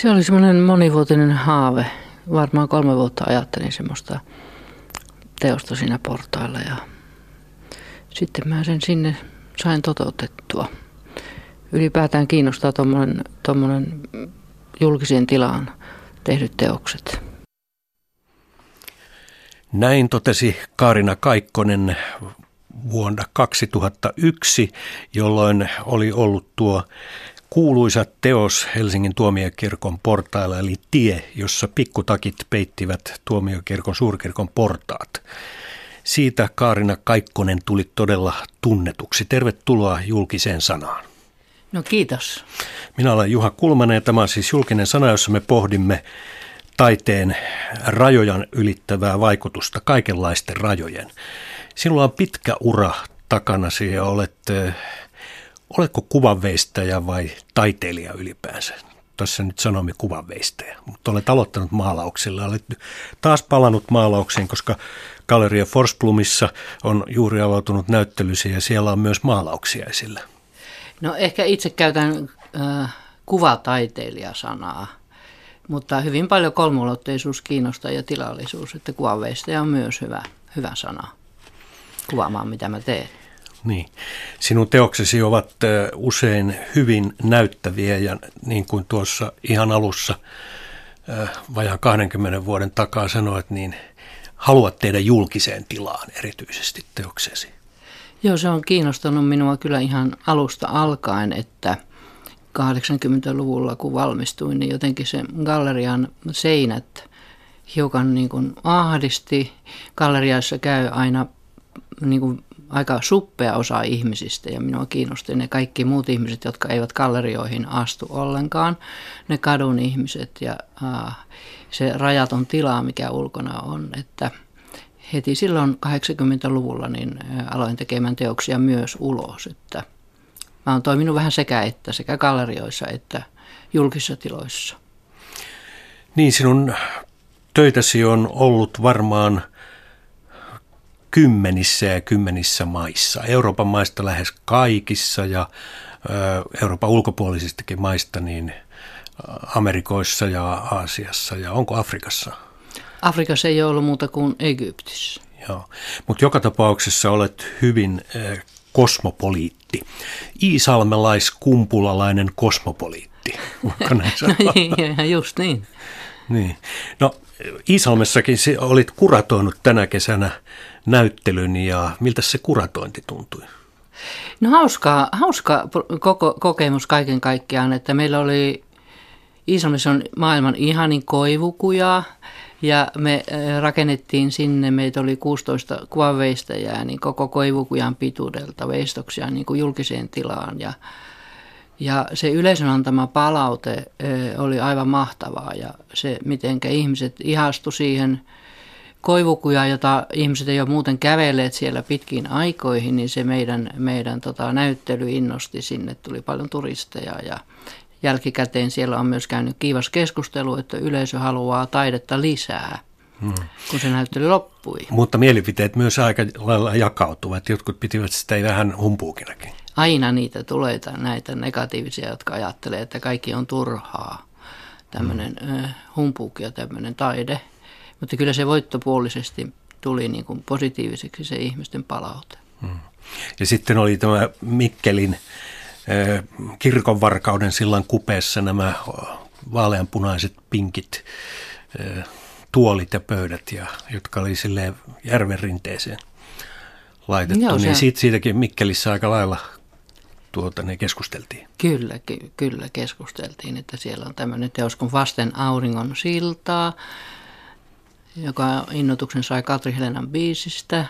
Se oli semmoinen monivuotinen haave. Varmaan kolme vuotta ajattelin semmoista teosta siinä portailla ja sitten mä sen sinne sain toteutettua. Ylipäätään kiinnostaa tuommoinen julkiseen tilaan tehdyt teokset. Näin totesi Kaarina Kaikkonen vuonna 2001, jolloin oli ollut tuo kuuluisa teos Helsingin tuomiokirkon portailla, eli tie, jossa pikkutakit peittivät tuomiokirkon suurkirkon portaat. Siitä Kaarina Kaikkonen tuli todella tunnetuksi. Tervetuloa julkiseen sanaan. No kiitos. Minä olen Juha Kulmanen ja tämä on siis julkinen sana, jossa me pohdimme taiteen rajojan ylittävää vaikutusta kaikenlaisten rajojen. Sinulla on pitkä ura takana ja olet, oletko kuvanveistäjä vai taiteilija ylipäänsä? Tässä nyt sanomme kuvanveistäjä, mutta olet aloittanut maalauksilla. Olet taas palannut maalauksiin, koska Galleria Forsblomissa on juuri avautunut näyttelysi ja siellä on myös maalauksia esillä. No ehkä itse käytän äh, kuvataiteilija-sanaa, mutta hyvin paljon kolmuulotteisuus kiinnostaa ja tilallisuus, että kuvanveistäjä on myös hyvä, hyvä sana kuvaamaan, mitä mä teen. Niin. Sinun teoksesi ovat usein hyvin näyttäviä ja niin kuin tuossa ihan alussa vajaan 20 vuoden takaa sanoit, niin haluat tehdä julkiseen tilaan erityisesti teoksesi. Joo, se on kiinnostanut minua kyllä ihan alusta alkaen, että 80-luvulla kun valmistuin, niin jotenkin se gallerian seinät hiukan niin kuin ahdisti. Galleriassa käy aina niin kuin aika suppea osa ihmisistä ja minua kiinnosti ne kaikki muut ihmiset, jotka eivät gallerioihin astu ollenkaan. Ne kadun ihmiset ja äh, se rajaton tila, mikä ulkona on, että heti silloin 80-luvulla niin aloin tekemään teoksia myös ulos, että mä oon toiminut vähän sekä että, sekä gallerioissa että julkisissa tiloissa. Niin, sinun töitäsi on ollut varmaan – kymmenissä ja kymmenissä maissa. Euroopan maista lähes kaikissa ja Euroopan ulkopuolisistakin maista niin Amerikoissa ja Aasiassa ja onko Afrikassa? Afrikassa ei ole ollut muuta kuin Egyptissä. Joo, mutta joka tapauksessa olet hyvin kosmopoliitti. Iisalmelais-kumpulalainen kosmopoliitti. no, niin, just niin. Niin. No Iisalmessakin olit kuratoinut tänä kesänä näyttelyn ja miltä se kuratointi tuntui? No hauska, hauska koko, kokemus kaiken kaikkiaan, että meillä oli Iisalmissa on maailman ihanin koivukuja ja me rakennettiin sinne, meitä oli 16 kuvanveistäjää, niin koko koivukujan pituudelta veistoksia niin kuin julkiseen tilaan ja ja se yleisön antama palaute oli aivan mahtavaa ja se, miten ihmiset ihastu siihen koivukuja, jota ihmiset ei ole muuten kävelleet siellä pitkiin aikoihin, niin se meidän, meidän tota, näyttely innosti sinne. Tuli paljon turisteja ja jälkikäteen siellä on myös käynyt kiivas keskustelu, että yleisö haluaa taidetta lisää. Hmm. kun se näyttely loppui. Mutta mielipiteet myös aika lailla jakautuvat. Jotkut pitivät sitä vähän humpuukinakin aina niitä tulee näitä negatiivisia, jotka ajattelee, että kaikki on turhaa. Tämmöinen mm. humpuuki ja tämmöinen taide. Mutta kyllä se voittopuolisesti tuli niin kuin positiiviseksi se ihmisten palaute. Mm. Ja sitten oli tämä Mikkelin kirkonvarkauden sillan kupeessa nämä vaaleanpunaiset pinkit tuolit ja pöydät, ja, jotka oli silleen järven rinteeseen laitettu. Joo, niin siitä, siitäkin Mikkelissä aika lailla tuota, ne keskusteltiin? Kyllä, ky- kyllä keskusteltiin, että siellä on tämmöinen teos kuin Vasten auringon siltaa, joka innotuksen sai Katri Helenan biisistä.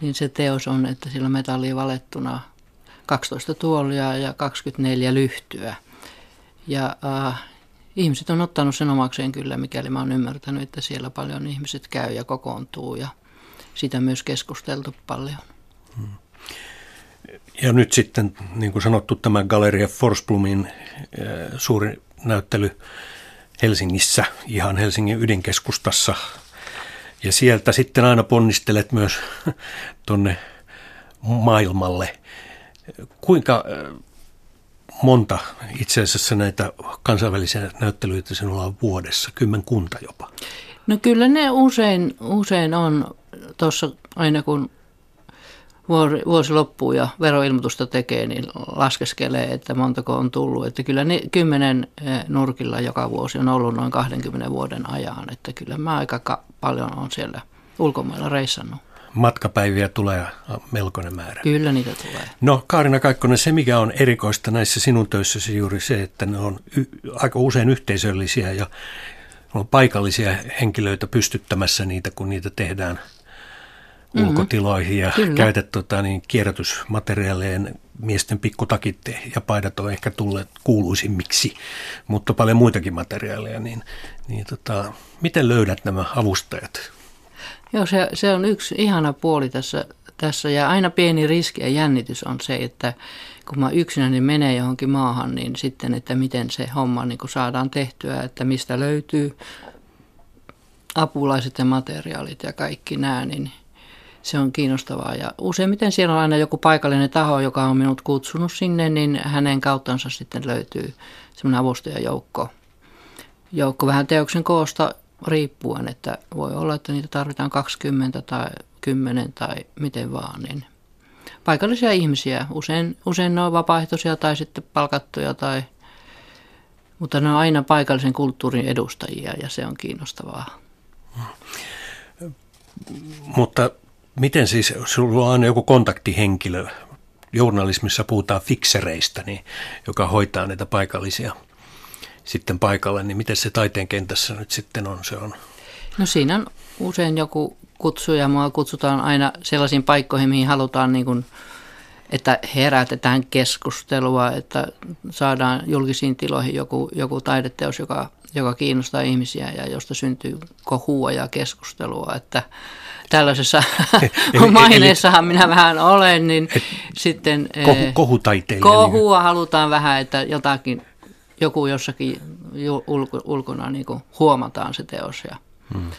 Niin se teos on, että sillä on metallia valettuna 12 tuolia ja 24 lyhtyä. Ja äh, ihmiset on ottanut sen omakseen kyllä, mikäli mä oon ymmärtänyt, että siellä paljon ihmiset käy ja kokoontuu ja sitä myös keskusteltu paljon. Hmm. Ja nyt sitten, niin kuin sanottu, tämä Galleria Forsblumin eh, suuri näyttely Helsingissä, ihan Helsingin ydinkeskustassa. Ja sieltä sitten aina ponnistelet myös tuonne maailmalle. Kuinka eh, monta itse asiassa näitä kansainvälisiä näyttelyitä sinulla on vuodessa, kymmenkunta jopa? No kyllä ne usein, usein on tuossa aina kun vuosi, loppuu ja veroilmoitusta tekee, niin laskeskelee, että montako on tullut. Että kyllä ne kymmenen eh, nurkilla joka vuosi on ollut noin 20 vuoden ajan. Että kyllä mä aika paljon on siellä ulkomailla reissannut. Matkapäiviä tulee melkoinen määrä. Kyllä niitä tulee. No Kaarina Kaikkonen, se mikä on erikoista näissä sinun töissäsi juuri se, että ne on y- aika usein yhteisöllisiä ja on paikallisia henkilöitä pystyttämässä niitä, kun niitä tehdään. Ulkotiloihin ja Kyllä. käytät tota, niin, kierrätysmateriaalien miesten pikkutakit ja paidat on ehkä tulleet kuuluisimmiksi, mutta paljon muitakin materiaaleja, niin, niin tota, miten löydät nämä avustajat? Joo, se, se on yksi ihana puoli tässä, tässä ja aina pieni riski ja jännitys on se, että kun mä yksinäni menee johonkin maahan, niin sitten, että miten se homma niin saadaan tehtyä, että mistä löytyy apulaiset ja materiaalit ja kaikki nämä, niin se on kiinnostavaa. Ja useimmiten siellä on aina joku paikallinen taho, joka on minut kutsunut sinne, niin hänen kauttansa sitten löytyy semmoinen avustajajoukko. Joukko vähän teoksen koosta riippuen, että voi olla, että niitä tarvitaan 20 tai 10 tai miten vaan, niin paikallisia ihmisiä. Usein, usein ne on vapaaehtoisia tai sitten palkattuja, tai, mutta ne on aina paikallisen kulttuurin edustajia ja se on kiinnostavaa. Mutta Miten siis, sulla on joku kontaktihenkilö, journalismissa puhutaan fiksereistä, niin, joka hoitaa näitä paikallisia sitten paikalle, niin miten se taiteen kentässä nyt sitten on? Se on? No siinä on usein joku kutsu ja mua kutsutaan aina sellaisiin paikkoihin, mihin halutaan niin kuin, että herätetään keskustelua, että saadaan julkisiin tiloihin joku, joku taideteos, joka, joka kiinnostaa ihmisiä ja josta syntyy kohua ja keskustelua, että tällaisessa maineessahan minä vähän olen, niin et, sitten kohu, eh, kohutaiteilija. Kohua halutaan vähän, että jotakin, joku jossakin ulko, ulkona niin kuin huomataan se teos ja, hmm.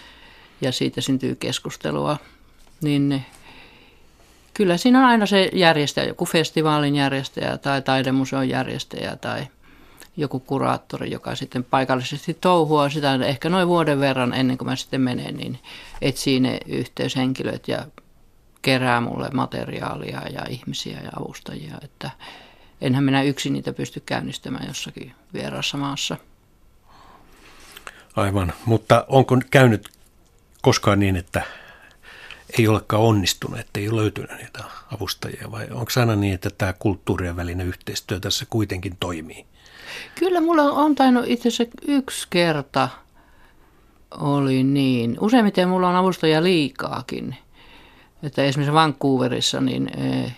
ja siitä syntyy keskustelua. Niin kyllä siinä on aina se järjestäjä, joku festivaalin järjestäjä tai taidemuseon järjestäjä tai – joku kuraattori, joka sitten paikallisesti touhua sitä ehkä noin vuoden verran ennen kuin mä sitten menen, niin etsii ne yhteyshenkilöt ja kerää mulle materiaalia ja ihmisiä ja avustajia, että enhän minä yksin niitä pysty käynnistämään jossakin vieraassa maassa. Aivan, mutta onko käynyt koskaan niin, että ei olekaan onnistunut, että ei ole löytynyt niitä avustajia vai onko aina niin, että tämä kulttuurien välinen yhteistyö tässä kuitenkin toimii? Kyllä mulla on tainnut itse asiassa yksi kerta oli niin. Useimmiten mulla on avustajia liikaakin. Että esimerkiksi Vancouverissa niin e,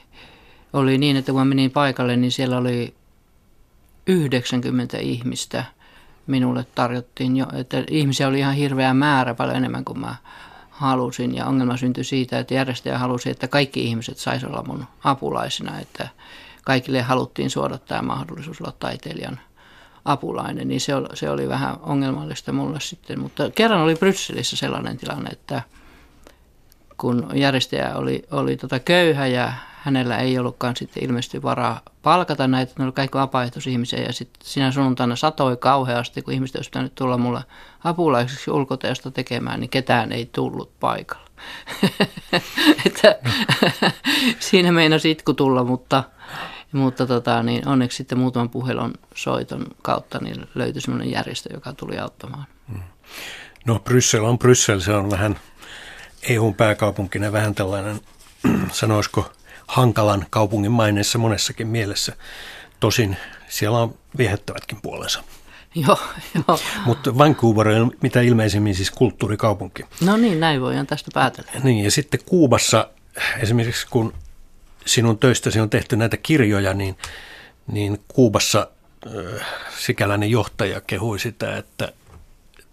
oli niin, että kun mä menin paikalle, niin siellä oli 90 ihmistä minulle tarjottiin jo, että ihmisiä oli ihan hirveä määrä, paljon enemmän kuin mä halusin. Ja ongelma syntyi siitä, että järjestäjä halusi, että kaikki ihmiset saisi olla mun apulaisina, että kaikille haluttiin suoda tämä mahdollisuus olla taiteilijan apulainen, niin se oli, se oli vähän ongelmallista mulle sitten. Mutta kerran oli Brysselissä sellainen tilanne, että kun järjestäjä oli, oli tota köyhä ja hänellä ei ollutkaan sitten ilmeisesti varaa palkata näitä, ne oli kaikki vapaaehtoisihmisiä ja sitten sinä sunnuntaina satoi kauheasti, kun ihmiset olisi pitänyt tulla mulle apulaiseksi ulkoteosta tekemään, niin ketään ei tullut paikalla. että, siinä meinasi itku tulla, mutta mutta tota, niin onneksi sitten muutaman puhelon soiton kautta niin löytyi sellainen järjestö, joka tuli auttamaan. Mm. No Bryssel on Bryssel, se on vähän EUn pääkaupunkina vähän tällainen, sanoisiko, hankalan kaupungin maineessa monessakin mielessä. Tosin siellä on viehättävätkin puolensa. Joo, joo. Mutta Vancouver on mitä ilmeisemmin siis kulttuurikaupunki. No niin, näin voidaan tästä päätellä. Niin, ja sitten Kuubassa esimerkiksi kun sinun töistäsi on tehty näitä kirjoja, niin, niin Kuubassa äh, sikäläinen johtaja kehui sitä, että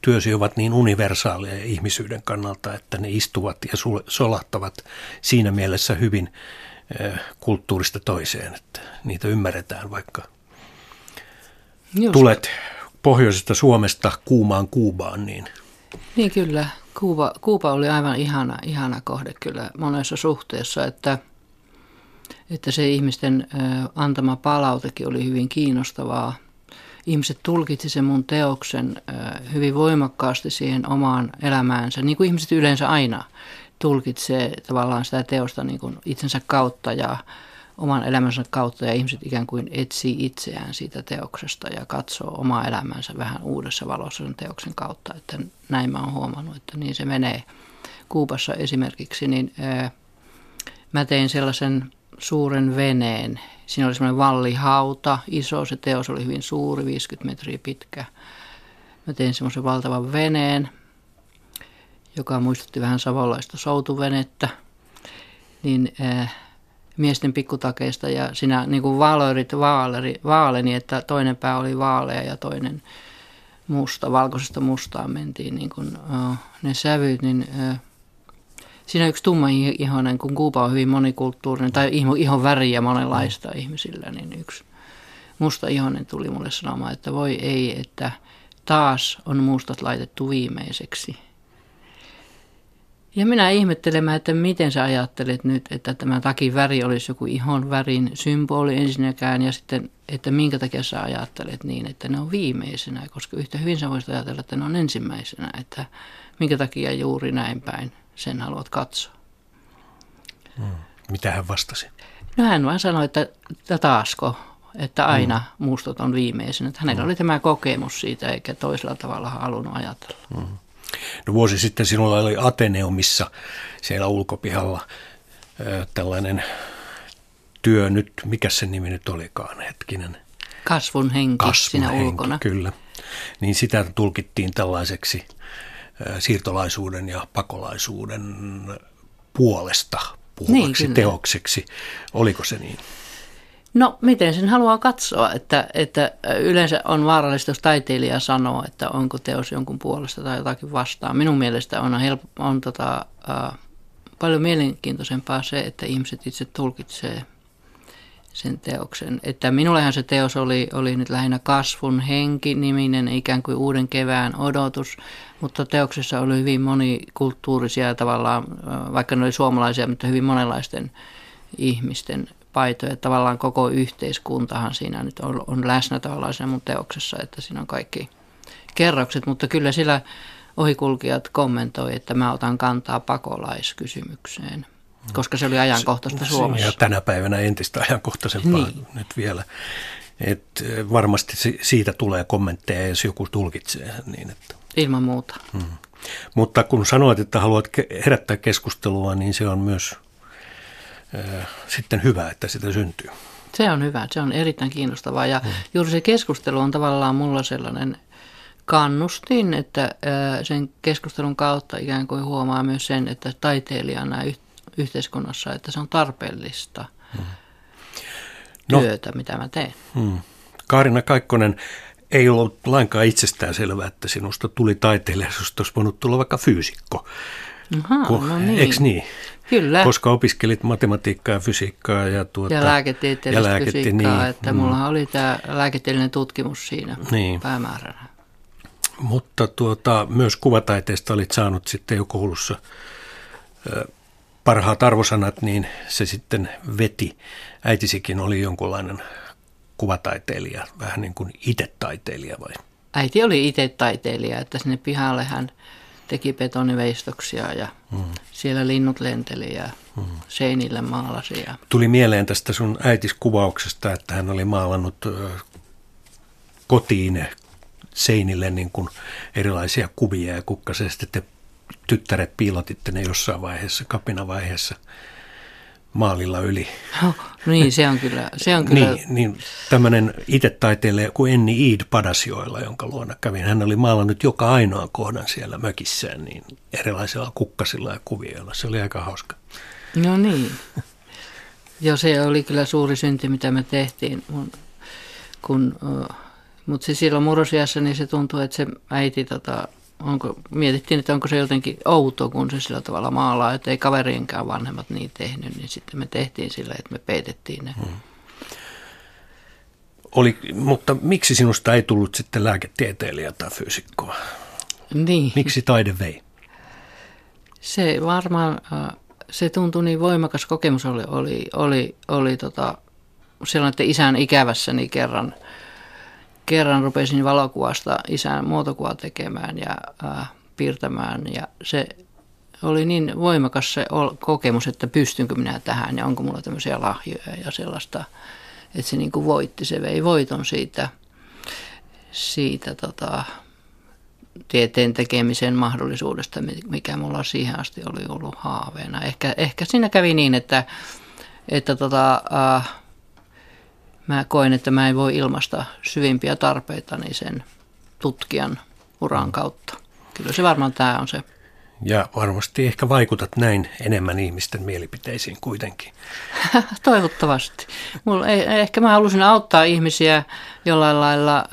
työsi ovat niin universaaleja ihmisyyden kannalta, että ne istuvat ja solahtavat siinä mielessä hyvin äh, kulttuurista toiseen, että niitä ymmärretään, vaikka Just. tulet pohjoisesta Suomesta kuumaan Kuubaan. Niin, niin kyllä, Kuuba, Kuuba oli aivan ihana, ihana kohde kyllä monessa suhteessa, että – että se ihmisten antama palautekin oli hyvin kiinnostavaa. Ihmiset tulkitsi sen mun teoksen hyvin voimakkaasti siihen omaan elämäänsä, niin kuin ihmiset yleensä aina tulkitsee tavallaan sitä teosta niin kuin itsensä kautta ja oman elämänsä kautta ja ihmiset ikään kuin etsii itseään siitä teoksesta ja katsoo omaa elämänsä vähän uudessa valossa sen teoksen kautta. Että näin mä oon huomannut, että niin se menee. Kuupassa esimerkiksi, niin ää, mä tein sellaisen suuren veneen. Siinä oli semmoinen vallihauta, iso, se teos oli hyvin suuri, 50 metriä pitkä. Mä tein semmoisen valtavan veneen, joka muistutti vähän savolaista soutuvenettä. Niin äh, miesten pikkutakeista ja sinä niin kuin vaaleri, vaaleni, että toinen pää oli vaalea ja toinen musta, valkoisesta mustaan mentiin niin kuin, uh, ne sävyt, niin uh, siinä yksi tumma ihonen, kun Kuupa on hyvin monikulttuurinen tai ihon väriä monenlaista mm. ihmisillä, niin yksi musta ihonen tuli mulle sanomaan, että voi ei, että taas on mustat laitettu viimeiseksi. Ja minä ihmettelemään, että miten sä ajattelet nyt, että tämä takin väri olisi joku ihon värin symboli ensinnäkään ja sitten, että minkä takia sä ajattelet niin, että ne on viimeisenä, koska yhtä hyvin sä voisit ajatella, että ne on ensimmäisenä, että minkä takia juuri näin päin sen haluat katsoa. Hmm. Mitä hän vastasi? No hän vaan sanoi, että taasko, että aina hmm. mustot on viimeisenä. Että hänellä hmm. oli tämä kokemus siitä, eikä toisella tavalla halunnut ajatella. Hmm. No vuosi sitten sinulla oli Ateneumissa siellä ulkopihalla tällainen työ nyt, mikä se nimi nyt olikaan, hetkinen. Kasvun henki Kasvun siinä henki, ulkona. Kyllä. Niin sitä tulkittiin tällaiseksi siirtolaisuuden ja pakolaisuuden puolesta puhuvaksi niin, teokseksi. Oliko se niin? No miten sen haluaa katsoa, että, että yleensä on vaarallista, jos taiteilija sanoo, että onko teos jonkun puolesta tai jotakin vastaan. Minun mielestä on, help, on tota, äh, paljon mielenkiintoisempaa se, että ihmiset itse tulkitsee sen teoksen. Että minullehan se teos oli, oli nyt lähinnä kasvun henki niminen, ikään kuin uuden kevään odotus, mutta teoksessa oli hyvin monikulttuurisia tavallaan, vaikka ne oli suomalaisia, mutta hyvin monenlaisten ihmisten paitoja. Tavallaan koko yhteiskuntahan siinä nyt on, on läsnä tavallaan siinä mun teoksessa, että siinä on kaikki kerrokset, mutta kyllä sillä ohikulkijat kommentoi, että mä otan kantaa pakolaiskysymykseen, koska se oli ajankohtaista Suomessa. Ja tänä päivänä entistä ajankohtaisempaa niin. nyt vielä. Et varmasti siitä tulee kommentteja, jos joku tulkitsee niin. Että. Ilman muuta. Hmm. Mutta kun sanoit, että haluat herättää keskustelua, niin se on myös sitten hyvä, että sitä syntyy. Se on hyvä, se on erittäin kiinnostavaa ja mm. juuri se keskustelu on tavallaan mulla sellainen kannustin, että sen keskustelun kautta ikään kuin huomaa myös sen, että taiteilijana yhteiskunnassa, että se on tarpeellista mm. no, työtä, mitä mä teen. Mm. Kaarina Kaikkonen, ei ollut lainkaan itsestään selvää, että sinusta tuli taiteilija, sinusta olisi voinut tulla vaikka fyysikko. Aha, Ko, no niin. Eikö niin? Kyllä. Koska opiskelit matematiikkaa ja fysiikkaa. Ja, tuota, ja lääketieteellistä ja lääketi, fysiikkaa, niin, että mm. mulla oli tämä lääketieteellinen tutkimus siinä niin. päämääränä. Mutta tuota, myös kuvataiteesta olit saanut sitten jo koulussa parhaat arvosanat, niin se sitten veti. Äitisikin oli jonkunlainen kuvataiteilija, vähän niin kuin itse taiteilija vai? Äiti oli itse taiteilija, että sinne pihalle hän teki betoniveistoksia ja mm. siellä linnut lenteli ja mm. seinille maalasi. Ja... Tuli mieleen tästä sun äitiskuvauksesta, että hän oli maalannut kotiin seinille niin kuin erilaisia kuvia ja kukkasesti te tyttäret piilotitte ne jossain vaiheessa, kapinavaiheessa maalilla yli. Oh, niin, se on kyllä. Se on kyllä. niin, niin, tämmöinen itse kuin Enni Iid Padasioilla, jonka luona kävin. Hän oli maalannut joka ainoa kohdan siellä mökissään niin erilaisilla kukkasilla ja kuvioilla. Se oli aika hauska. No niin. Joo, se oli kyllä suuri synti, mitä me tehtiin. Mun, kun, mutta se silloin murrosiassa, niin se tuntui, että se äiti tota, onko, mietittiin, että onko se jotenkin outo, kun se sillä tavalla maalaa, että ei kaverienkaan vanhemmat niin tehnyt, niin sitten me tehtiin sillä, että me peitettiin ne. Hmm. Oli, mutta miksi sinusta ei tullut sitten lääketieteilijä tai fyysikkoa? Niin. Miksi taide vei? Se varmaan, äh, se tuntui niin voimakas kokemus oli, oli, oli, oli tota, silloin, että isän ikävässäni kerran, kerran rupesin valokuvasta isän muotokuvaa tekemään ja äh, piirtämään ja se oli niin voimakas se kokemus, että pystynkö minä tähän ja onko mulla tämmöisiä lahjoja ja sellaista, että se niin kuin voitti, se vei voiton siitä, siitä tota, tieteen tekemisen mahdollisuudesta, mikä mulla siihen asti oli ollut haaveena. Ehkä, ehkä siinä kävi niin, että, että tota, äh, mä koin, että mä en voi ilmaista syvimpiä tarpeita niin sen tutkijan uran kautta. Kyllä se varmaan tämä on se ja varmasti ehkä vaikutat näin enemmän ihmisten mielipiteisiin kuitenkin. Toivottavasti. Mulla, ehkä mä halusin auttaa ihmisiä jollain lailla.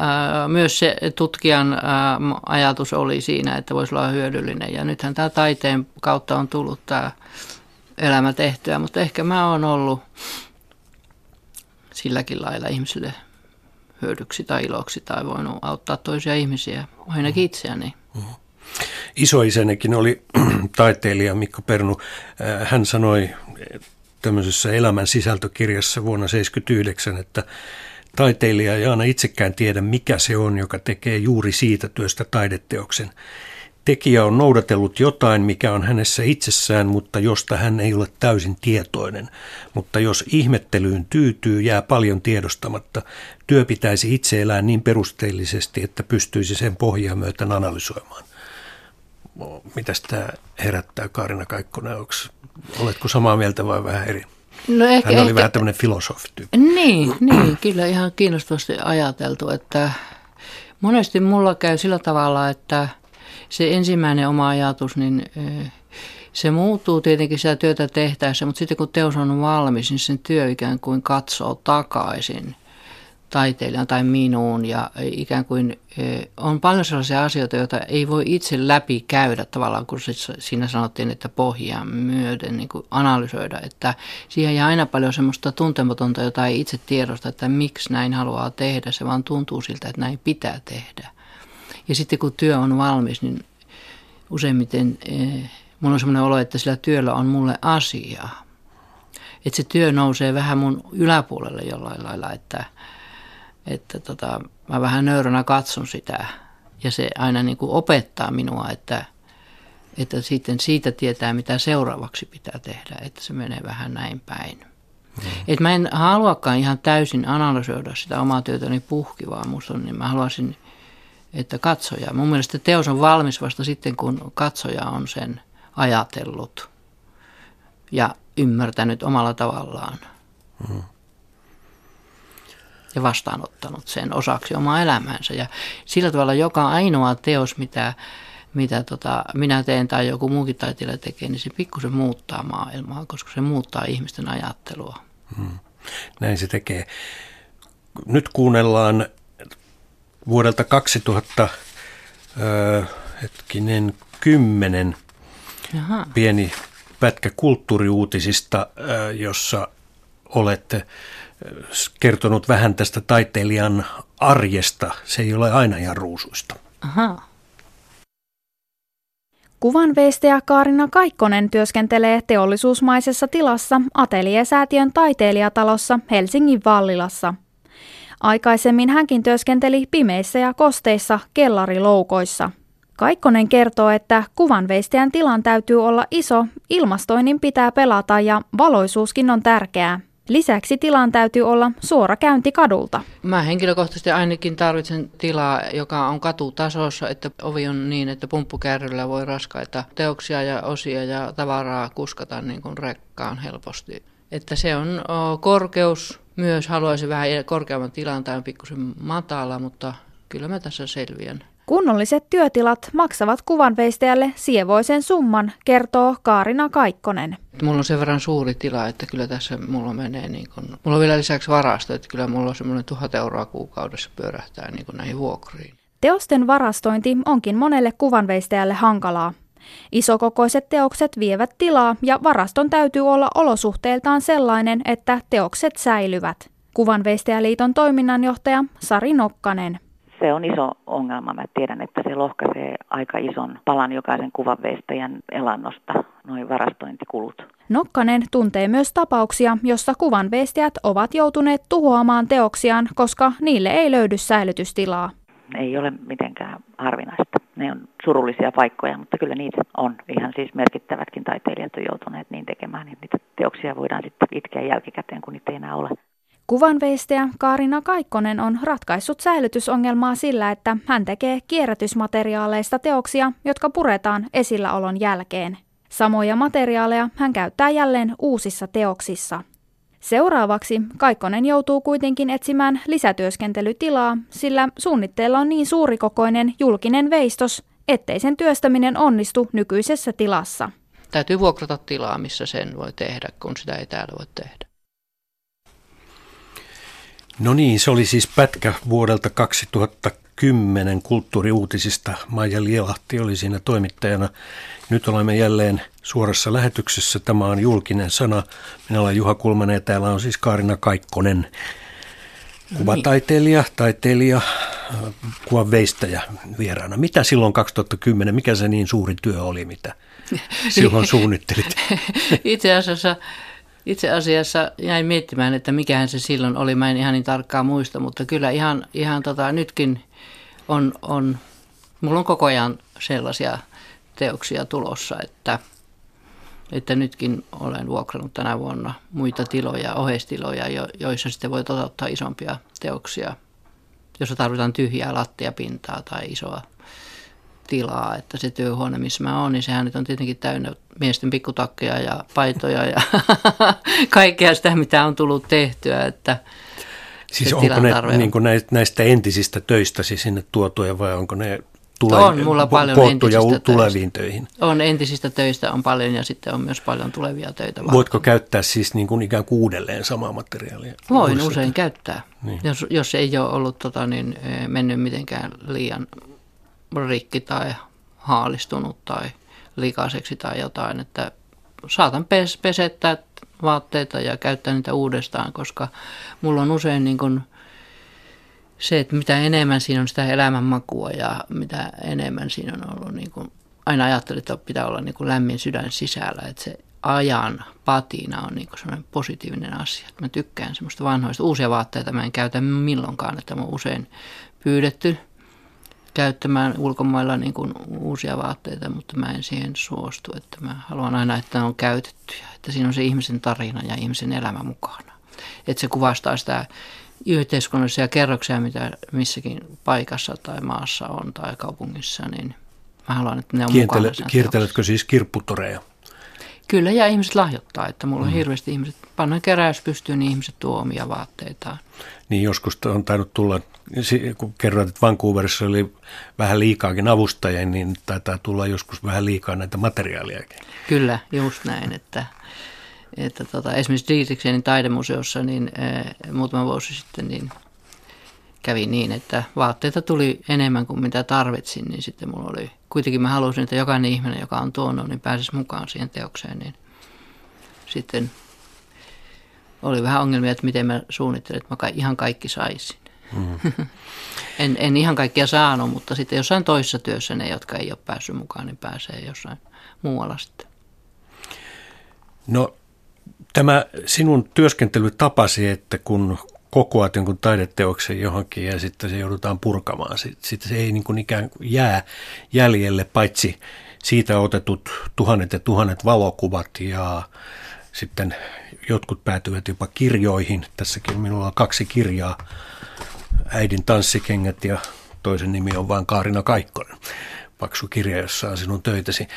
Myös se tutkijan ajatus oli siinä, että voisi olla hyödyllinen. Ja nythän tämä taiteen kautta on tullut tämä elämä tehtyä, mutta ehkä mä oon ollut silläkin lailla ihmisille hyödyksi tai iloksi tai voinut auttaa toisia ihmisiä, ainakin itseäni. Mm-hmm isoisänikin oli taiteilija Mikko Pernu. Äh, hän sanoi tämmöisessä elämän sisältökirjassa vuonna 1979, että taiteilija ei aina itsekään tiedä, mikä se on, joka tekee juuri siitä työstä taideteoksen. Tekijä on noudatellut jotain, mikä on hänessä itsessään, mutta josta hän ei ole täysin tietoinen. Mutta jos ihmettelyyn tyytyy, jää paljon tiedostamatta. Työ pitäisi itse elää niin perusteellisesti, että pystyisi sen pohjaa myöten analysoimaan mitä tämä herättää Kaarina Kaikkonen? Onks, oletko samaa mieltä vai vähän eri? No ehkä, Hän oli ehkä, vähän tämmöinen filosofi Niin, niin, kyllä ihan kiinnostavasti ajateltu, että monesti mulla käy sillä tavalla, että se ensimmäinen oma ajatus, niin se muuttuu tietenkin sitä työtä tehtäessä, mutta sitten kun teos on valmis, niin sen työ ikään kuin katsoo takaisin taiteilijan tai minuun ja ikään kuin on paljon sellaisia asioita, joita ei voi itse läpi käydä tavallaan, kun siinä sanottiin, että pohjaa myöden niin kuin analysoida, että siihen jää aina paljon semmoista tuntematonta, jota ei itse tiedosta, että miksi näin haluaa tehdä, se vaan tuntuu siltä, että näin pitää tehdä. Ja sitten kun työ on valmis, niin useimmiten e, mulla on semmoinen olo, että sillä työllä on mulle asiaa. Että se työ nousee vähän mun yläpuolelle jollain lailla, että – että tota, mä vähän nöyränä katson sitä ja se aina niin kuin opettaa minua, että, että sitten siitä tietää, mitä seuraavaksi pitää tehdä, että se menee vähän näin päin. Mm. Et mä en haluakaan ihan täysin analysoida sitä omaa työtäni puhkivaa, musta on, niin mä haluaisin, että katsoja. Mun mielestä teos on valmis vasta sitten, kun katsoja on sen ajatellut ja ymmärtänyt omalla tavallaan. Mm ja vastaanottanut sen osaksi omaa elämäänsä. Ja sillä tavalla joka ainoa teos, mitä, mitä tota, minä teen tai joku muukin taiteilija tekee, niin se pikkusen muuttaa maailmaa, koska se muuttaa ihmisten ajattelua. Hmm. Näin se tekee. Nyt kuunnellaan vuodelta 2000 äh, hetkinen, kymmenen Jaha. pieni pätkä kulttuuriuutisista, jossa olette kertonut vähän tästä taiteilijan arjesta. Se ei ole aina ihan ruusuista. Aha. Kuvanveistäjä Kaarina Kaikkonen työskentelee teollisuusmaisessa tilassa Atelier-säätiön taiteilijatalossa Helsingin Vallilassa. Aikaisemmin hänkin työskenteli pimeissä ja kosteissa kellariloukoissa. Kaikkonen kertoo, että kuvanveistäjän tilan täytyy olla iso, ilmastoinnin pitää pelata ja valoisuuskin on tärkeää. Lisäksi tilan täytyy olla suora käynti kadulta. Mä henkilökohtaisesti ainakin tarvitsen tilaa, joka on katutasossa, että ovi on niin, että pumppukärryllä voi raskaita teoksia ja osia ja tavaraa kuskata niin kuin rekkaan helposti. Että se on korkeus myös, haluaisin vähän korkeamman tilan tai on pikkusen matala, mutta kyllä mä tässä selviän. Kunnolliset työtilat maksavat kuvanveistäjälle sievoisen summan, kertoo Kaarina Kaikkonen. Mulla on sen verran suuri tila, että kyllä tässä mulla menee, niin kun, mulla on vielä lisäksi varasto, että kyllä mulla on semmoinen tuhat euroa kuukaudessa pyörähtää niin näihin vuokriin. Teosten varastointi onkin monelle kuvanveistäjälle hankalaa. Isokokoiset teokset vievät tilaa ja varaston täytyy olla olosuhteiltaan sellainen, että teokset säilyvät. Kuvanveistäjäliiton toiminnanjohtaja Sari Nokkanen se on iso ongelma. Mä tiedän, että se lohkaisee aika ison palan jokaisen kuvanveistäjän elannosta. noin varastointikulut. Nokkanen tuntee myös tapauksia, jossa kuvanveistäjät ovat joutuneet tuhoamaan teoksiaan, koska niille ei löydy säilytystilaa. Ei ole mitenkään harvinaista. Ne on surullisia paikkoja, mutta kyllä niitä on. Ihan siis merkittävätkin taiteilijat on joutuneet niin tekemään, että niitä teoksia voidaan sitten itkeä jälkikäteen, kun niitä ei enää ole. Kuvanveistäjä Kaarina Kaikkonen on ratkaissut säilytysongelmaa sillä, että hän tekee kierrätysmateriaaleista teoksia, jotka puretaan esilläolon jälkeen. Samoja materiaaleja hän käyttää jälleen uusissa teoksissa. Seuraavaksi Kaikkonen joutuu kuitenkin etsimään lisätyöskentelytilaa, sillä suunnitteella on niin suurikokoinen julkinen veistos, ettei sen työstäminen onnistu nykyisessä tilassa. Täytyy vuokrata tilaa, missä sen voi tehdä, kun sitä ei täällä voi tehdä. No niin, se oli siis pätkä vuodelta 2010 kulttuuriuutisista. Maija Lielahti oli siinä toimittajana. Nyt olemme jälleen suorassa lähetyksessä. Tämä on julkinen sana. Minä olen Juha Kulmanen ja täällä on siis Kaarina Kaikkonen, kuvataiteilija, taiteilija, kuvan veistäjä vieraana. Mitä silloin 2010, mikä se niin suuri työ oli, mitä silloin suunnittelit? Itse asiassa itse asiassa jäin miettimään, että mikähän se silloin oli. Mä en ihan niin tarkkaan muista, mutta kyllä ihan, ihan tota, nytkin on, on, mulla on koko ajan sellaisia teoksia tulossa, että, että nytkin olen vuokrannut tänä vuonna muita tiloja, oheistiloja, joissa sitten voi toteuttaa isompia teoksia, jossa tarvitaan tyhjää lattiapintaa tai isoa tilaa, että se työhuone, missä mä oon, niin sehän nyt on tietenkin täynnä miesten pikkutakkeja ja paitoja ja kaikkea sitä, mitä on tullut tehtyä. Että siis onko ne niin näistä entisistä töistä siis sinne tuotuja vai onko ne tule, on mulla paljon entisistä tuleviin töihin? On entisistä töistä on paljon ja sitten on myös paljon tulevia töitä. Voitko varten. käyttää siis niin kuin ikään kuin uudelleen samaa materiaalia? Voin usein sitä? käyttää, niin. jos, jos ei ole ollut tota, niin, eh, mennyt mitenkään liian rikki tai haalistunut tai likaiseksi tai jotain, että saatan pes- pesettää vaatteita ja käyttää niitä uudestaan, koska mulla on usein niin kuin se, että mitä enemmän siinä on sitä elämänmakua ja mitä enemmän siinä on ollut, niin kuin, aina ajattelin, että pitää olla niin kuin lämmin sydän sisällä, että se ajan patina on niin kuin sellainen positiivinen asia. Mä tykkään semmoista vanhoista, uusia vaatteita mä en käytä milloinkaan, että mä oon usein pyydetty – käyttämään ulkomailla niin kuin uusia vaatteita, mutta mä en siihen suostu. Että mä haluan aina, että ne on käytettyjä, että siinä on se ihmisen tarina ja ihmisen elämä mukana. Että se kuvastaa sitä yhteiskunnallisia kerroksia, mitä missäkin paikassa tai maassa on tai kaupungissa, niin mä haluan, että ne on Kiertele, mukana. Kierteletkö siis kirpputoreja? Kyllä, ja ihmiset lahjoittaa, että mulla on mm. hirveästi ihmiset, pannaan keräys pystyyn, niin ihmiset tuo omia vaatteitaan. Niin joskus on tainnut tulla, kun kerroit, että Vancouverissa oli vähän liikaakin avustajia, niin taitaa tulla joskus vähän liikaa näitä materiaaliakin. Kyllä, just näin, että, että tota, esimerkiksi Dietrichsenin taidemuseossa niin e, muutama vuosi sitten niin kävi niin, että vaatteita tuli enemmän kuin mitä tarvitsin, niin sitten mulla oli, kuitenkin mä halusin, että jokainen ihminen, joka on tuonut, niin pääsisi mukaan siihen teokseen, niin sitten oli vähän ongelmia, että miten mä suunnittelin, että mä ihan kaikki saisin. Mm. en, en ihan kaikkia saanut, mutta sitten jossain toisessa työssä ne, jotka ei ole päässyt mukaan, niin pääsee jossain muualla sitten. No tämä sinun työskentelytapasi, että kun kokoat jonkun taideteoksen johonkin ja sitten se joudutaan purkamaan. Sitten se ei niin kuin ikään kuin jää jäljelle, paitsi siitä otetut tuhannet ja tuhannet valokuvat ja sitten jotkut päätyvät jopa kirjoihin. Tässäkin minulla on kaksi kirjaa, Äidin tanssikengät ja toisen nimi on vain Kaarina Kaikkonen. Paksu kirja, jossa on sinun töitäsi.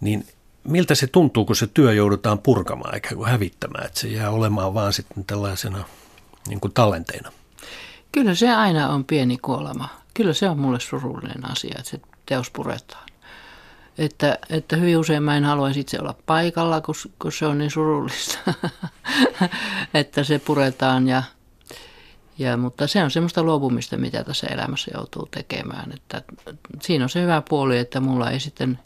Niin miltä se tuntuu, kun se työ joudutaan purkamaan eikä kuin hävittämään, että se jää olemaan vaan sitten tällaisena niin kuin tallenteina? Kyllä se aina on pieni kuolema. Kyllä se on mulle surullinen asia, että se teos puretaan. Että, että hyvin usein mä en haluaisi itse olla paikalla, kun, kun se on niin surullista, että se puretaan. Ja, ja, mutta se on semmoista luopumista, mitä tässä elämässä joutuu tekemään. Että, siinä on se hyvä puoli, että mulla ei sitten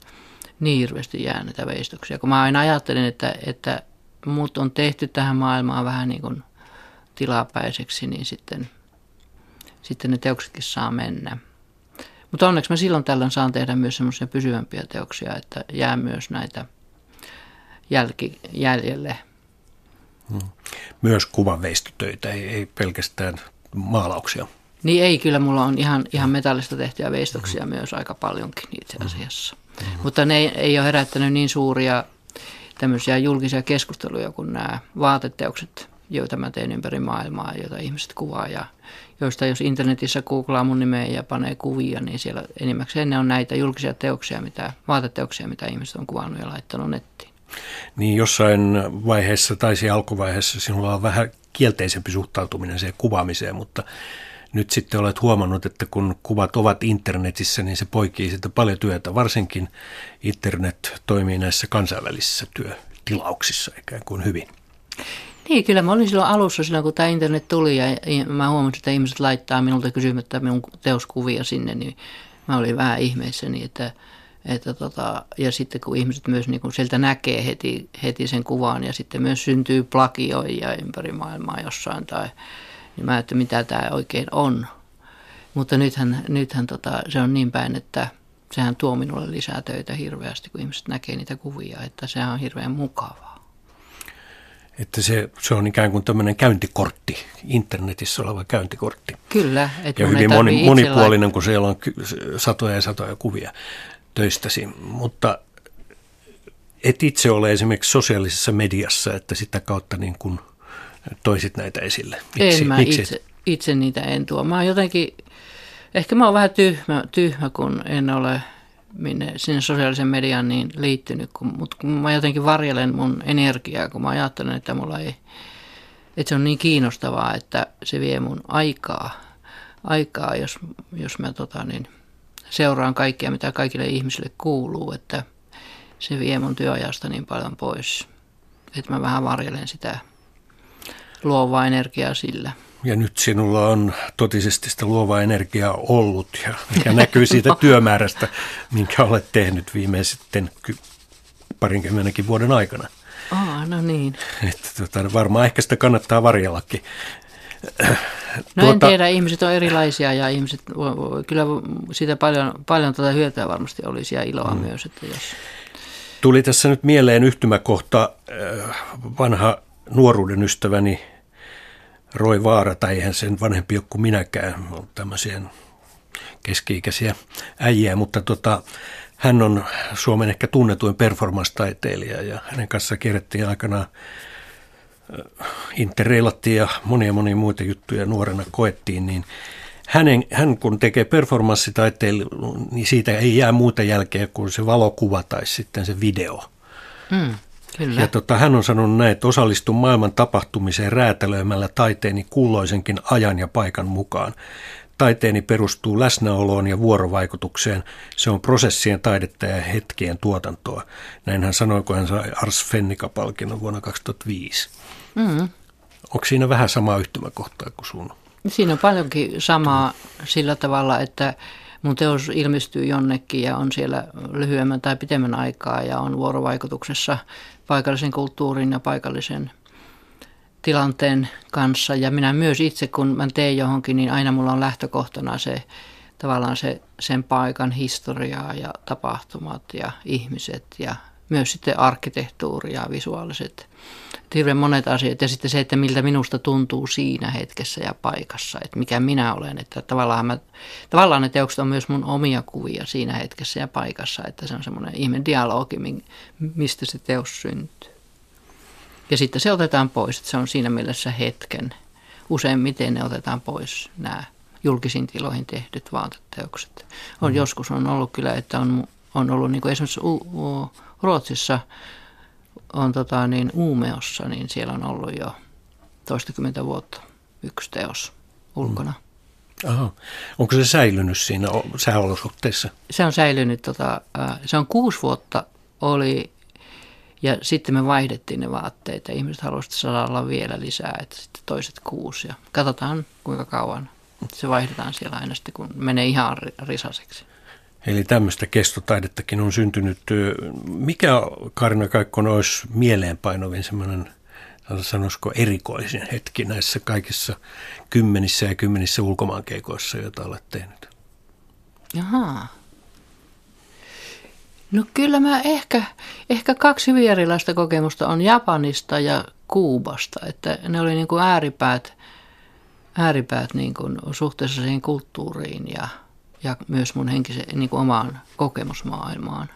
niin hirveästi jää näitä veistoksia. Kun mä aina ajattelin, että, että mut on tehty tähän maailmaan vähän niin kuin tilapäiseksi, niin sitten, sitten ne teoksetkin saa mennä. Mutta onneksi mä silloin tällöin saan tehdä myös semmoisia pysyvämpiä teoksia, että jää myös näitä jälki, jäljelle. Hmm. Myös kuvanveistotöitä, ei, ei pelkästään maalauksia. Niin ei, kyllä mulla on ihan, ihan metallista tehtyjä veistoksia mm. myös aika paljonkin itse asiassa. Mm. Mutta ne ei, ei ole herättänyt niin suuria tämmöisiä julkisia keskusteluja kuin nämä vaateteokset, joita mä teen ympäri maailmaa, joita ihmiset kuvaa ja joista jos internetissä googlaa mun nimeä ja panee kuvia, niin siellä enimmäkseen ne on näitä julkisia teoksia, mitä, vaateteoksia, mitä ihmiset on kuvannut ja laittanut nettiin. Niin jossain vaiheessa tai siinä alkuvaiheessa sinulla on vähän kielteisempi suhtautuminen siihen kuvaamiseen, mutta nyt sitten olet huomannut, että kun kuvat ovat internetissä, niin se poikii sitä paljon työtä. Varsinkin internet toimii näissä kansainvälisissä työtilauksissa ikään kuin hyvin. Niin, kyllä mä olin silloin alussa silloin, kun tämä internet tuli ja mä huomasin, että ihmiset laittaa minulta kysymättä minun teoskuvia sinne, niin mä olin vähän ihmeissäni, että, että tota, ja sitten kun ihmiset myös niin kun sieltä näkee heti, heti sen kuvan ja sitten myös syntyy plagioija ympäri maailmaa jossain tai niin mä että mitä tämä oikein on. Mutta nythän, nythän tota, se on niin päin, että sehän tuo minulle lisää töitä hirveästi, kun ihmiset näkee niitä kuvia, että sehän on hirveän mukavaa. Että se, se on ikään kuin tämmöinen käyntikortti, internetissä oleva käyntikortti. Kyllä. Että ja hyvin moni, monipuolinen, kun siellä on satoja ja satoja kuvia töistäsi. Mutta et itse ole esimerkiksi sosiaalisessa mediassa, että sitä kautta niin kuin – toisit näitä esille? Miksi? En mä Miksi? Itse, itse niitä en tuo. Mä jotenkin, ehkä mä oon vähän tyhmä, tyhmä kun en ole minne, sinne sosiaalisen median niin liittynyt, kun, mutta kun mä jotenkin varjelen mun energiaa, kun mä ajattelen, että mulla ei, että se on niin kiinnostavaa, että se vie mun aikaa, aikaa jos, jos mä tota, niin, seuraan kaikkea, mitä kaikille ihmisille kuuluu, että se vie mun työajasta niin paljon pois, että mä vähän varjelen sitä luovaa energiaa sillä. Ja nyt sinulla on totisesti sitä luovaa energiaa ollut, ja mikä näkyy siitä työmäärästä, minkä olet tehnyt viimeisten parinkymmenenkin vuoden aikana. Aa, no niin. Että tuota, varmaan ehkä sitä kannattaa varjellakin. No tuota, en tiedä, ihmiset on erilaisia ja ihmiset, kyllä siitä paljon, paljon tuota hyötyä varmasti olisi ja iloa mm. myös. Että jos... Tuli tässä nyt mieleen yhtymäkohta äh, vanha nuoruuden ystäväni Roy Vaara, tai eihän sen vanhempi ole kuin minäkään, on tämmöisiä keski-ikäisiä äijiä, mutta tota, hän on Suomen ehkä tunnetuin performance-taiteilija ja hänen kanssa kierrettiin aikanaan äh, interreilattiin ja monia monia muita juttuja nuorena koettiin, niin hänen, hän kun tekee performanssitaiteilua, niin siitä ei jää muuta jälkeä kuin se valokuva tai sitten se video. Mm. Kyllä. Ja tota, hän on sanonut näin, että osallistun maailman tapahtumiseen räätälöimällä taiteeni kulloisenkin ajan ja paikan mukaan. Taiteeni perustuu läsnäoloon ja vuorovaikutukseen. Se on prosessien taidetta ja hetkien tuotantoa. Näin hän sanoi, kun hän sai Ars Fennika-palkinnon vuonna 2005. Mm. Onko siinä vähän samaa yhtymäkohtaa kuin sun? Siinä on paljonkin samaa sillä tavalla, että mun teos ilmestyy jonnekin ja on siellä lyhyemmän tai pitemmän aikaa ja on vuorovaikutuksessa paikallisen kulttuurin ja paikallisen tilanteen kanssa. Ja minä myös itse, kun mä teen johonkin, niin aina mulla on lähtökohtana se tavallaan se, sen paikan historiaa ja tapahtumat ja ihmiset ja myös sitten arkkitehtuuri ja visuaaliset, hirveän monet asiat. Ja sitten se, että miltä minusta tuntuu siinä hetkessä ja paikassa, että mikä minä olen. Että tavallaan, mä, tavallaan ne teokset on myös mun omia kuvia siinä hetkessä ja paikassa, että se on semmoinen ihme dialogi, mistä se teos syntyy. Ja sitten se otetaan pois, että se on siinä mielessä hetken. Useimmiten ne otetaan pois, nämä julkisiin tiloihin tehdyt vaateteokset. On mm. joskus on ollut kyllä, että on, on ollut niin kuin esimerkiksi u, u, Ruotsissa on tota, niin Uumeossa, niin siellä on ollut jo toistakymmentä vuotta yksi teos ulkona. Mm. Aha. Onko se säilynyt siinä sääolosuhteissa? Se on säilynyt, tota, se on kuusi vuotta oli ja sitten me vaihdettiin ne vaatteet ja ihmiset halusivat saada olla vielä lisää, että sitten toiset kuusi ja katsotaan kuinka kauan se vaihdetaan siellä aina sitten, kun menee ihan risaseksi. Eli tämmöistä kestotaidettakin on syntynyt. Mikä Karina Kaikkonen olisi mieleenpainovin semmoinen, sanoisiko erikoisin hetki näissä kaikissa kymmenissä ja kymmenissä ulkomaankeikoissa, joita olet tehnyt? Jaha. No kyllä mä ehkä, Ehkä kaksi hyvin erilaista kokemusta on Japanista ja Kuubasta, että ne oli niin kuin ääripäät, ääripäät niin kuin suhteessa siihen kulttuuriin ja, ja myös mun henkisen niin kuin omaan kokemusmaailmaan.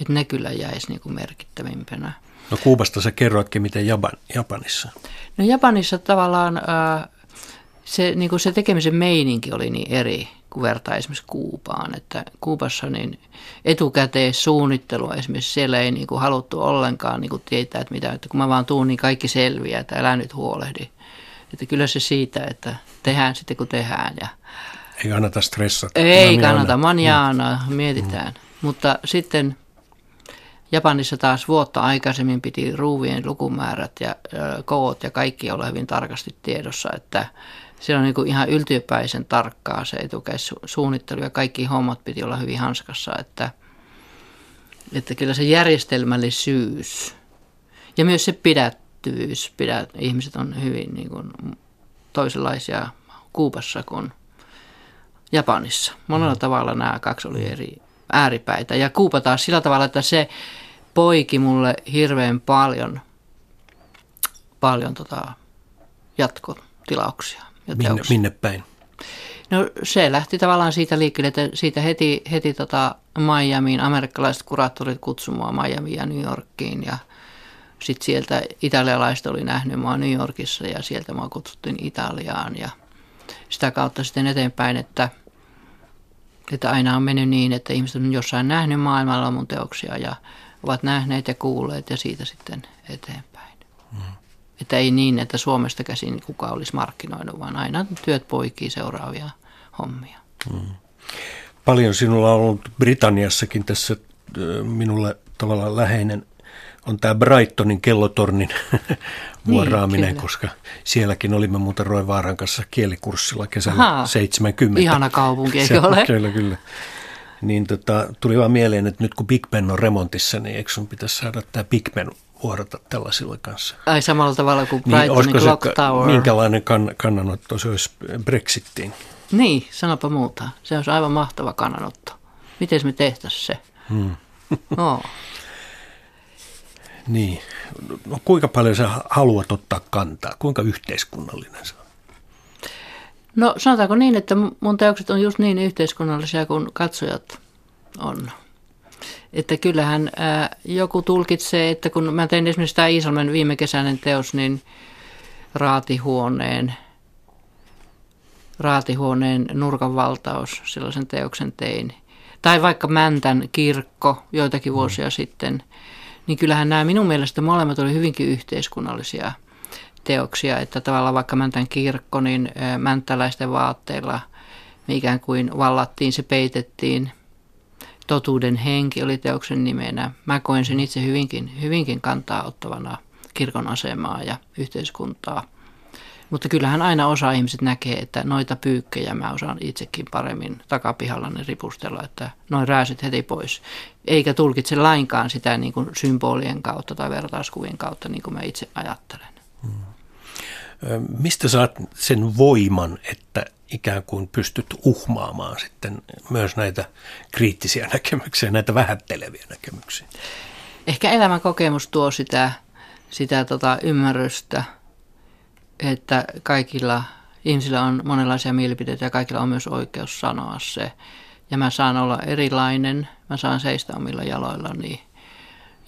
Että ne kyllä jäisi niin kuin merkittävimpänä. No Kuubasta sä kerroitkin, miten Japan, Japanissa? No Japanissa tavallaan äh, se, niin kuin se tekemisen meininki oli niin eri kuin vertaa esimerkiksi Kuupaan. Että Kuupassa niin etukäteen suunnittelua esimerkiksi siellä ei niin kuin haluttu ollenkaan niin kuin tietää, että mitä, että kun mä vaan tuun, niin kaikki selviää, että älä nyt huolehdi. Että kyllä se siitä, että tehdään sitten kun tehdään. Ja ei kannata stressata. Ei kannata, manjaana, mm. mietitään. Mm. Mutta sitten Japanissa taas vuotta aikaisemmin piti ruuvien lukumäärät ja koot ja kaikki olla hyvin tarkasti tiedossa, että se on niin ihan yltiöpäisen tarkkaa se etukäissuunnittelu ja kaikki hommat piti olla hyvin hanskassa, että, että kyllä se järjestelmällisyys ja myös se pidättyvyys, pidät, ihmiset on hyvin niin kuin toisenlaisia Kuupassa kuin Japanissa. Monella mm. tavalla nämä kaksi oli eri ääripäitä ja Kuupa taas sillä tavalla, että se poiki mulle hirveän paljon, paljon tota jatkotilauksia. Ja minne, minne päin? No se lähti tavallaan siitä liikkeelle, että siitä heti, heti tota Miamiin, amerikkalaiset kuraattorit kutsumaan Miamiin ja New Yorkiin ja sitten sieltä italialaiset oli nähnyt mua New Yorkissa ja sieltä mua kutsuttiin Italiaan ja sitä kautta sitten eteenpäin, että, että aina on mennyt niin, että ihmiset on jossain nähnyt maailmalla mun teoksia ja ovat nähneet ja kuulleet ja siitä sitten eteenpäin. Mm. Että ei niin, että Suomesta käsin kuka olisi markkinoinut, vaan aina työt poikii seuraavia hommia. Mm. Paljon sinulla on ollut Britanniassakin tässä minulle tavallaan läheinen on tämä Brightonin kellotornin vuoraaminen, niin, koska sielläkin olimme muuten Roy Vaaran kanssa kielikurssilla kesällä Aha, 70. Ihana kaupunki, eikö ole? Kyllä, kyllä. Niin tota, tuli vaan mieleen, että nyt kun Big Ben on remontissa, niin eikö sun pitäisi saada tämä Big Ben vuorata tällaisilla kanssa? Ai samalla tavalla kuin niin, Brightonin niin, Clock se, Tower. Minkälainen kann, kannanotto se olisi Brexittiin? Niin, sanopa muuta. Se olisi aivan mahtava kannanotto. Miten me tehtäisiin se? Hmm. no. Niin. No, kuinka paljon sä haluat ottaa kantaa? Kuinka yhteiskunnallinen se on? No sanotaanko niin, että mun teokset on just niin yhteiskunnallisia kuin katsojat on. Että kyllähän ää, joku tulkitsee, että kun mä tein esimerkiksi tämä Iisalmen viime kesäinen teos, niin raatihuoneen, raatihuoneen nurkanvaltaus, sellaisen teoksen tein. Tai vaikka Mäntän kirkko joitakin vuosia mm. sitten, niin kyllähän nämä minun mielestä molemmat oli hyvinkin yhteiskunnallisia – teoksia, että tavallaan vaikka Mäntän kirkko, niin mänttäläisten vaatteilla ikään kuin vallattiin, se peitettiin. Totuuden henki oli teoksen nimenä. Mä koen sen itse hyvinkin, hyvinkin kantaa ottavana kirkon asemaa ja yhteiskuntaa. Mutta kyllähän aina osa ihmiset näkee, että noita pyykkejä mä osaan itsekin paremmin takapihallani ripustella, että noin rääsyt heti pois. Eikä tulkitse lainkaan sitä niin kuin symbolien kautta tai vertauskuvien kautta, niin kuin mä itse ajattelen. Hmm. Mistä saat sen voiman, että ikään kuin pystyt uhmaamaan sitten myös näitä kriittisiä näkemyksiä, näitä vähätteleviä näkemyksiä? Ehkä elämän kokemus tuo sitä, sitä tota ymmärrystä, että kaikilla ihmisillä on monenlaisia mielipiteitä ja kaikilla on myös oikeus sanoa se. Ja mä saan olla erilainen, mä saan seistä omilla jaloillani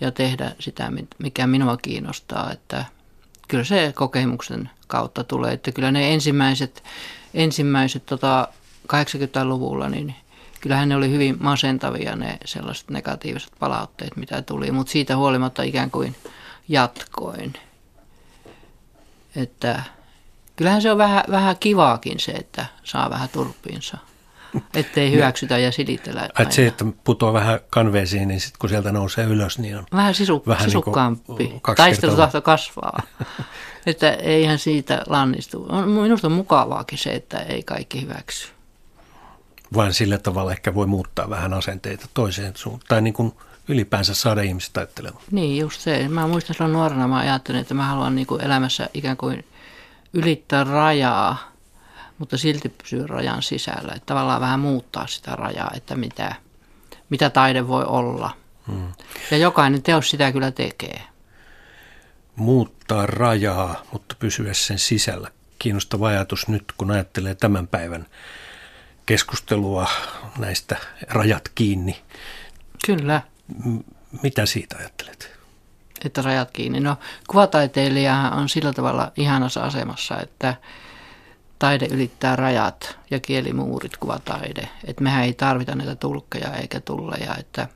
ja tehdä sitä, mikä minua kiinnostaa, että – kyllä se kokemuksen kautta tulee. Että kyllä ne ensimmäiset, ensimmäiset tota 80-luvulla, niin kyllähän ne oli hyvin masentavia ne sellaiset negatiiviset palautteet, mitä tuli, mutta siitä huolimatta ikään kuin jatkoin. Että kyllähän se on vähän, vähän kivaakin se, että saa vähän turpiinsa. Ettei hyväksytä ja silitellä. Et se, että putoaa vähän kanveesiin, niin sitten kun sieltä nousee ylös, niin on vähän, sisu, vähän niinku sisukkaampi. Niin Taistelutahto kasvaa. että eihän siitä lannistu. Minusta on mukavaakin se, että ei kaikki hyväksy. Vaan sillä tavalla ehkä voi muuttaa vähän asenteita toiseen suuntaan. Tai niin kuin ylipäänsä saada ihmiset ajattelemaan. Niin, just se. Mä muistan silloin nuorena, mä ajattelin, että mä haluan niin kuin elämässä ikään kuin ylittää rajaa mutta silti pysyy rajan sisällä. Että tavallaan vähän muuttaa sitä rajaa, että mitä, mitä taide voi olla. Hmm. Ja jokainen teos sitä kyllä tekee. Muuttaa rajaa, mutta pysyä sen sisällä. Kiinnostava ajatus nyt, kun ajattelee tämän päivän keskustelua näistä rajat kiinni. Kyllä. Mitä siitä ajattelet? Että rajat kiinni. No kuvataiteilija on sillä tavalla ihanassa asemassa, että taide ylittää rajat ja kielimuurit kuvataide. Että mehän ei tarvita näitä tulkkeja eikä tulleja, että,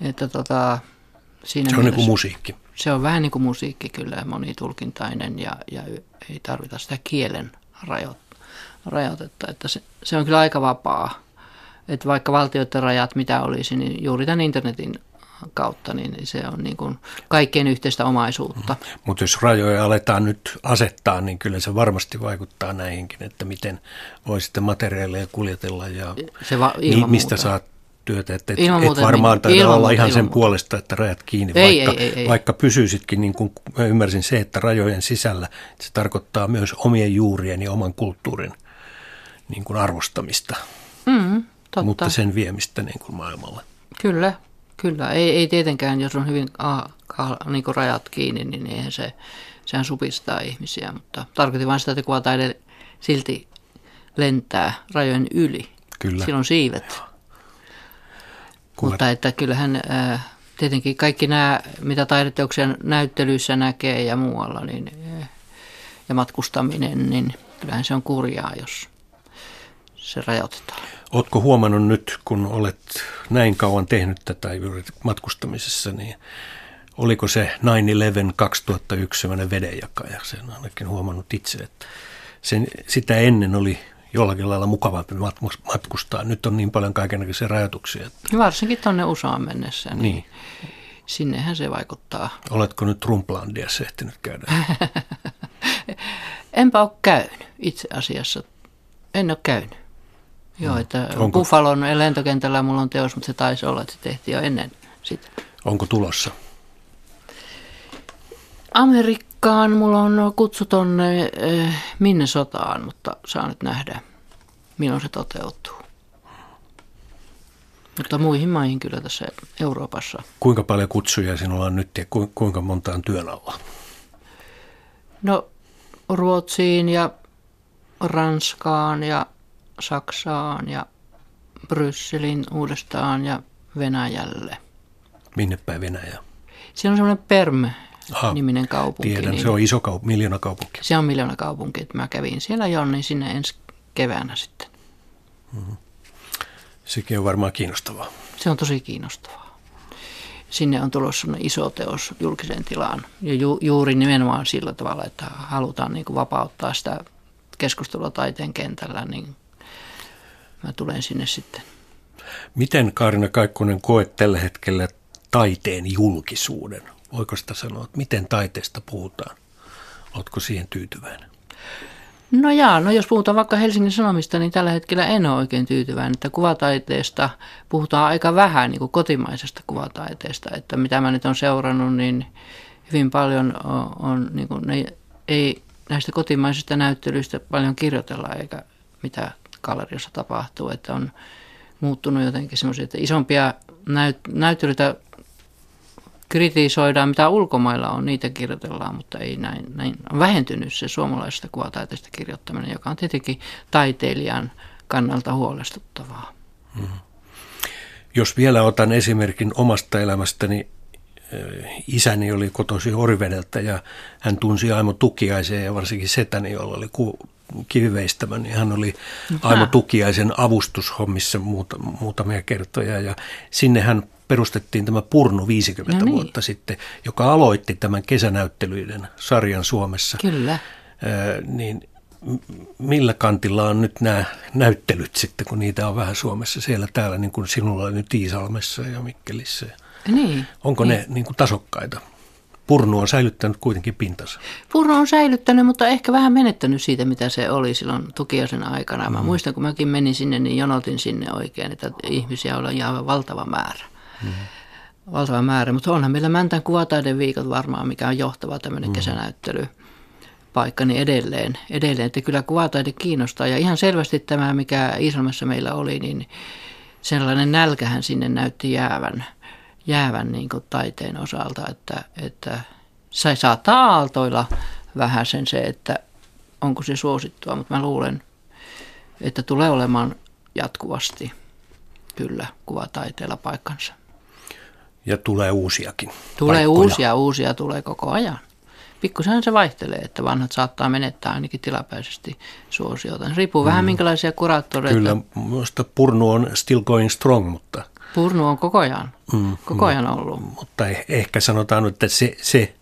että tota, siinä Se on niin kuin musiikki. Se on vähän niin kuin musiikki kyllä, monitulkintainen ja, ja ei tarvita sitä kielen rajoitetta. Että se, se on kyllä aika vapaa. Että vaikka valtioiden rajat mitä olisi, niin juuri tämän internetin kautta, niin se on niin kuin kaikkien yhteistä omaisuutta. Mm. Mutta jos rajoja aletaan nyt asettaa, niin kyllä se varmasti vaikuttaa näihinkin, että miten voi sitten materiaaleja kuljetella ja se va- mi- mistä muuta. saat työtä. Että et, et varmaan niin, taida olla ihan sen muuta. puolesta, että rajat kiinni, ei, vaikka, ei, ei, ei. vaikka pysyisitkin, niin kuin mä ymmärsin se, että rajojen sisällä se tarkoittaa myös omien juurien ja oman kulttuurin niin kuin arvostamista, mm, totta. mutta sen viemistä niin kuin maailmalle. Kyllä, Kyllä, ei, ei tietenkään, jos on hyvin ah, ah, niin rajat kiinni, niin eihän se, sehän supistaa ihmisiä, mutta tarkoitin vain sitä, että kuvataide silti lentää rajojen yli. Kyllä. Silloin siivet. Mutta että kyllähän äh, tietenkin kaikki nämä, mitä taideteoksia näyttelyissä näkee ja muualla, niin, äh, ja matkustaminen, niin kyllähän se on kurjaa, jos se rajoitetaan. Oletko huomannut nyt, kun olet näin kauan tehnyt tätä juuri matkustamisessa, niin oliko se 9-11 2001 sellainen vedenjakaja? Sen ainakin huomannut itse, että sen, sitä ennen oli jollakin lailla mukavampi matkustaa. Nyt on niin paljon kaikenlaisia rajoituksia. Että... Varsinkin tuonne USAan mennessä, niin, niin sinnehän se vaikuttaa. Oletko nyt Trumplandia ehtinyt käydä? Enpä ole käynyt itse asiassa. En ole käynyt. Joo, mm. että Onko... Buffalon lentokentällä mulla on teos, mutta se taisi olla, että se tehtiin jo ennen sitä. Onko tulossa? Amerikkaan mulla on kutsu tonne eh, minne sotaan, mutta saa nyt nähdä, milloin se toteutuu. Mutta muihin maihin kyllä tässä Euroopassa. Kuinka paljon kutsuja sinulla on nyt ja kuinka monta on työn alla? No Ruotsiin ja Ranskaan ja Saksaan ja Brysselin uudestaan ja Venäjälle. Minne päin Venäjä? Siellä on semmoinen Perm-niminen kaupunki. Tiedän, niin se on iso kaupunki, miljoona kaupunki. Se on miljoona kaupunki, että mä kävin siellä jo, niin sinne ensi keväänä sitten. Mm-hmm. Sekin on varmaan kiinnostavaa. Se on tosi kiinnostavaa. Sinne on tulossa iso teos julkiseen tilaan ja ju, juuri nimenomaan sillä tavalla, että halutaan niin kuin vapauttaa sitä keskustelua taiteen kentällä, niin mä tulen sinne sitten. Miten Kaarina Kaikkonen koet tällä hetkellä taiteen julkisuuden? Voiko sitä sanoa, että miten taiteesta puhutaan? Oletko siihen tyytyväinen? No jaa, no jos puhutaan vaikka Helsingin Sanomista, niin tällä hetkellä en ole oikein tyytyväinen, että kuvataiteesta puhutaan aika vähän niin kuin kotimaisesta kuvataiteesta, että mitä mä nyt on seurannut, niin hyvin paljon on, on niin kuin ne, ei näistä kotimaisista näyttelyistä paljon kirjoitella eikä mitä galleriassa tapahtuu, että on muuttunut jotenkin semmoisia, että isompia näyt- näyttelyitä kritisoidaan, mitä ulkomailla on, niitä kirjoitellaan, mutta ei näin, näin. On vähentynyt se suomalaisesta kuvataiteesta kirjoittaminen, joka on tietenkin taiteilijan kannalta huolestuttavaa. Hmm. Jos vielä otan esimerkin omasta elämästäni, eh, isäni oli kotosi Orivedeltä ja hän tunsi Aimo Tukiaisen ja varsinkin setäni, jolla oli kiviveistämä, niin hän oli Aimo Tukiaisen avustushommissa muuta, muutamia kertoja ja sinne hän perustettiin tämä Purnu 50 no niin. vuotta sitten, joka aloitti tämän kesänäyttelyiden sarjan Suomessa. Kyllä. Äh, niin millä kantilla on nyt nämä näyttelyt sitten, kun niitä on vähän Suomessa siellä täällä, niin kuin sinulla on nyt Iisalmessa ja Mikkelissä. Niin. Onko niin. ne niin kuin tasokkaita? Purnu on säilyttänyt kuitenkin pintansa. Purnu on säilyttänyt, mutta ehkä vähän menettänyt siitä, mitä se oli silloin tukiaisen aikana. Mä mm. muistan, kun mäkin menin sinne, niin jonotin sinne oikein, että ihmisiä oli aivan valtava määrä. Mm. Valtava määrä, mutta onhan meillä Mäntän kuvataiden viikot varmaan, mikä on johtava tämmöinen mm. kesänäyttely paikka, niin edelleen, edelleen, että kyllä kuvataide kiinnostaa. Ja ihan selvästi tämä, mikä Iisalmassa meillä oli, niin sellainen nälkähän sinne näytti jäävän – jäävän niin kuin taiteen osalta, että, että sai saattaa aaltoilla vähän sen se, että onko se suosittua, mutta mä luulen, että tulee olemaan jatkuvasti kyllä kuvataiteella paikkansa. Ja tulee uusiakin. Tulee paikkoja. uusia, uusia tulee koko ajan. Pikkusen se vaihtelee, että vanhat saattaa menettää ainakin tilapäisesti suosiota. Se riippuu mm. vähän minkälaisia kuraattoreita. Kyllä, minusta Purnu on still going strong, mutta... Purnu on koko ajan, mm, koko ajan ollut. Mutta ehkä sanotaan, että se... Se,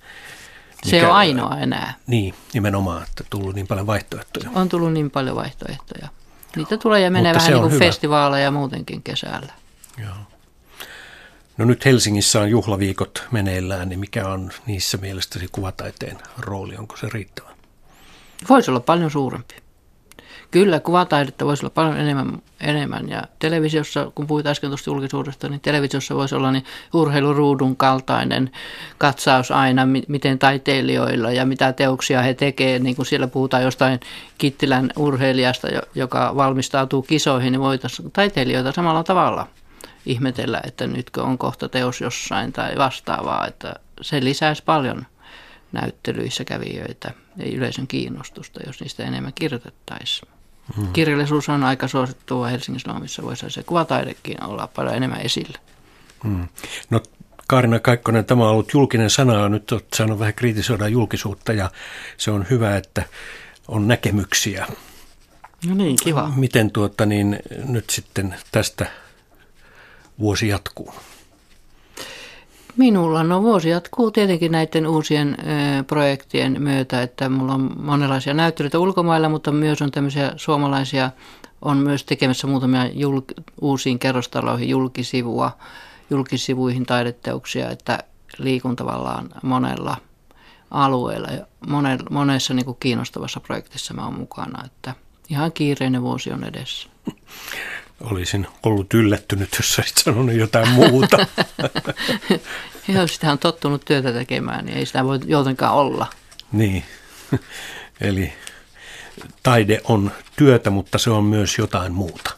se on ainoa enää. Niin, nimenomaan, että tullut niin paljon vaihtoehtoja. On tullut niin paljon vaihtoehtoja. Niitä tulee ja menee Mutta vähän niin kuin festivaaleja muutenkin kesällä. Joo. No nyt Helsingissä on juhlaviikot meneillään, niin mikä on niissä mielestäsi kuvataiteen rooli? Onko se riittävä? Voisi olla paljon suurempi. Kyllä, kuvataidetta voisi olla paljon enemmän, enemmän. Ja televisiossa, kun puhuit äsken tuosta julkisuudesta, niin televisiossa voisi olla niin urheiluruudun kaltainen katsaus aina, miten taiteilijoilla ja mitä teoksia he tekevät. Niin kuin siellä puhutaan jostain Kittilän urheilijasta, joka valmistautuu kisoihin, niin voitaisiin taiteilijoita samalla tavalla ihmetellä, että nytkö on kohta teos jossain tai vastaavaa. Että se lisäisi paljon näyttelyissä kävijöitä ja yleisön kiinnostusta, jos niistä enemmän kirjoitettaisiin. Hmm. Kirjallisuus on aika suosittua Helsingin Sanomissa, voisi se kuvataidekin olla paljon enemmän esillä. Hmm. No Kaarina Kaikkonen, tämä on ollut julkinen sana, nyt olet saanut vähän kritisoida julkisuutta ja se on hyvä, että on näkemyksiä. No niin, kiva. Miten tuota, niin nyt sitten tästä vuosi jatkuu? Minulla no vuosi jatkuu tietenkin näiden uusien ö, projektien myötä, että mulla on monenlaisia näyttelyitä ulkomailla, mutta myös on tämmöisiä suomalaisia, on myös tekemässä muutamia julk, uusiin kerrostaloihin julkisivua, julkisivuihin taideteoksia, että liikun tavallaan monella alueella ja monessa niin kuin kiinnostavassa projektissa mä oon mukana, että ihan kiireinen vuosi on edessä. Olisin ollut yllättynyt, jos olisit sanonut jotain muuta. Joo, sitä on tottunut työtä tekemään, niin ei sitä voi jotenkaan olla. Niin, eli taide on työtä, mutta se on myös jotain muuta.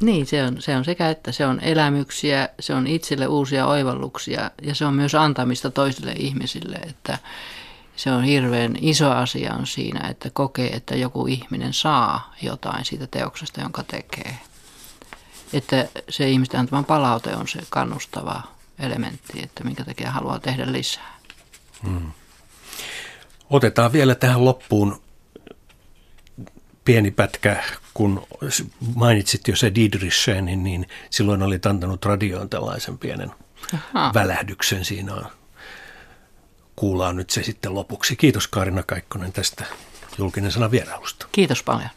Niin, se on, se on sekä, että se on elämyksiä, se on itselle uusia oivalluksia ja se on myös antamista toisille ihmisille, että se on hirveän iso asia on siinä, että kokee, että joku ihminen saa jotain siitä teoksesta, jonka tekee että se ihmisten antama palaute on se kannustava elementti, että minkä takia haluaa tehdä lisää. Hmm. Otetaan vielä tähän loppuun pieni pätkä, kun mainitsit jo se Didrishenin, niin silloin oli antanut radioon tällaisen pienen Aha. välähdyksen siinä on. Kuullaan nyt se sitten lopuksi. Kiitos Kaarina Kaikkonen tästä julkinen sana vierailusta. Kiitos paljon.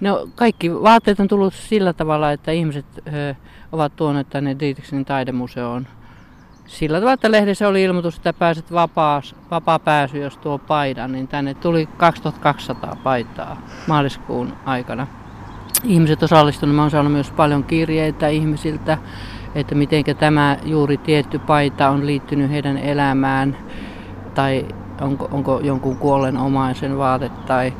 No kaikki vaatteet on tullut sillä tavalla, että ihmiset ö, ovat tuoneet tänne Dietrichsin taidemuseoon. Sillä tavalla, että lehdessä oli ilmoitus, että pääset vapaa, vapaa pääsy, jos tuo paidan, niin tänne tuli 2200 paitaa maaliskuun aikana. Ihmiset osallistuneet, mä oon saanut myös paljon kirjeitä ihmisiltä, että miten tämä juuri tietty paita on liittynyt heidän elämään, tai onko, onko jonkun kuollen omaisen vaate, tai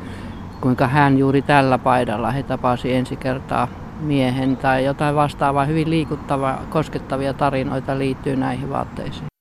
kuinka hän juuri tällä paidalla he tapasi ensi kertaa miehen tai jotain vastaavaa hyvin liikuttavaa, koskettavia tarinoita liittyy näihin vaatteisiin.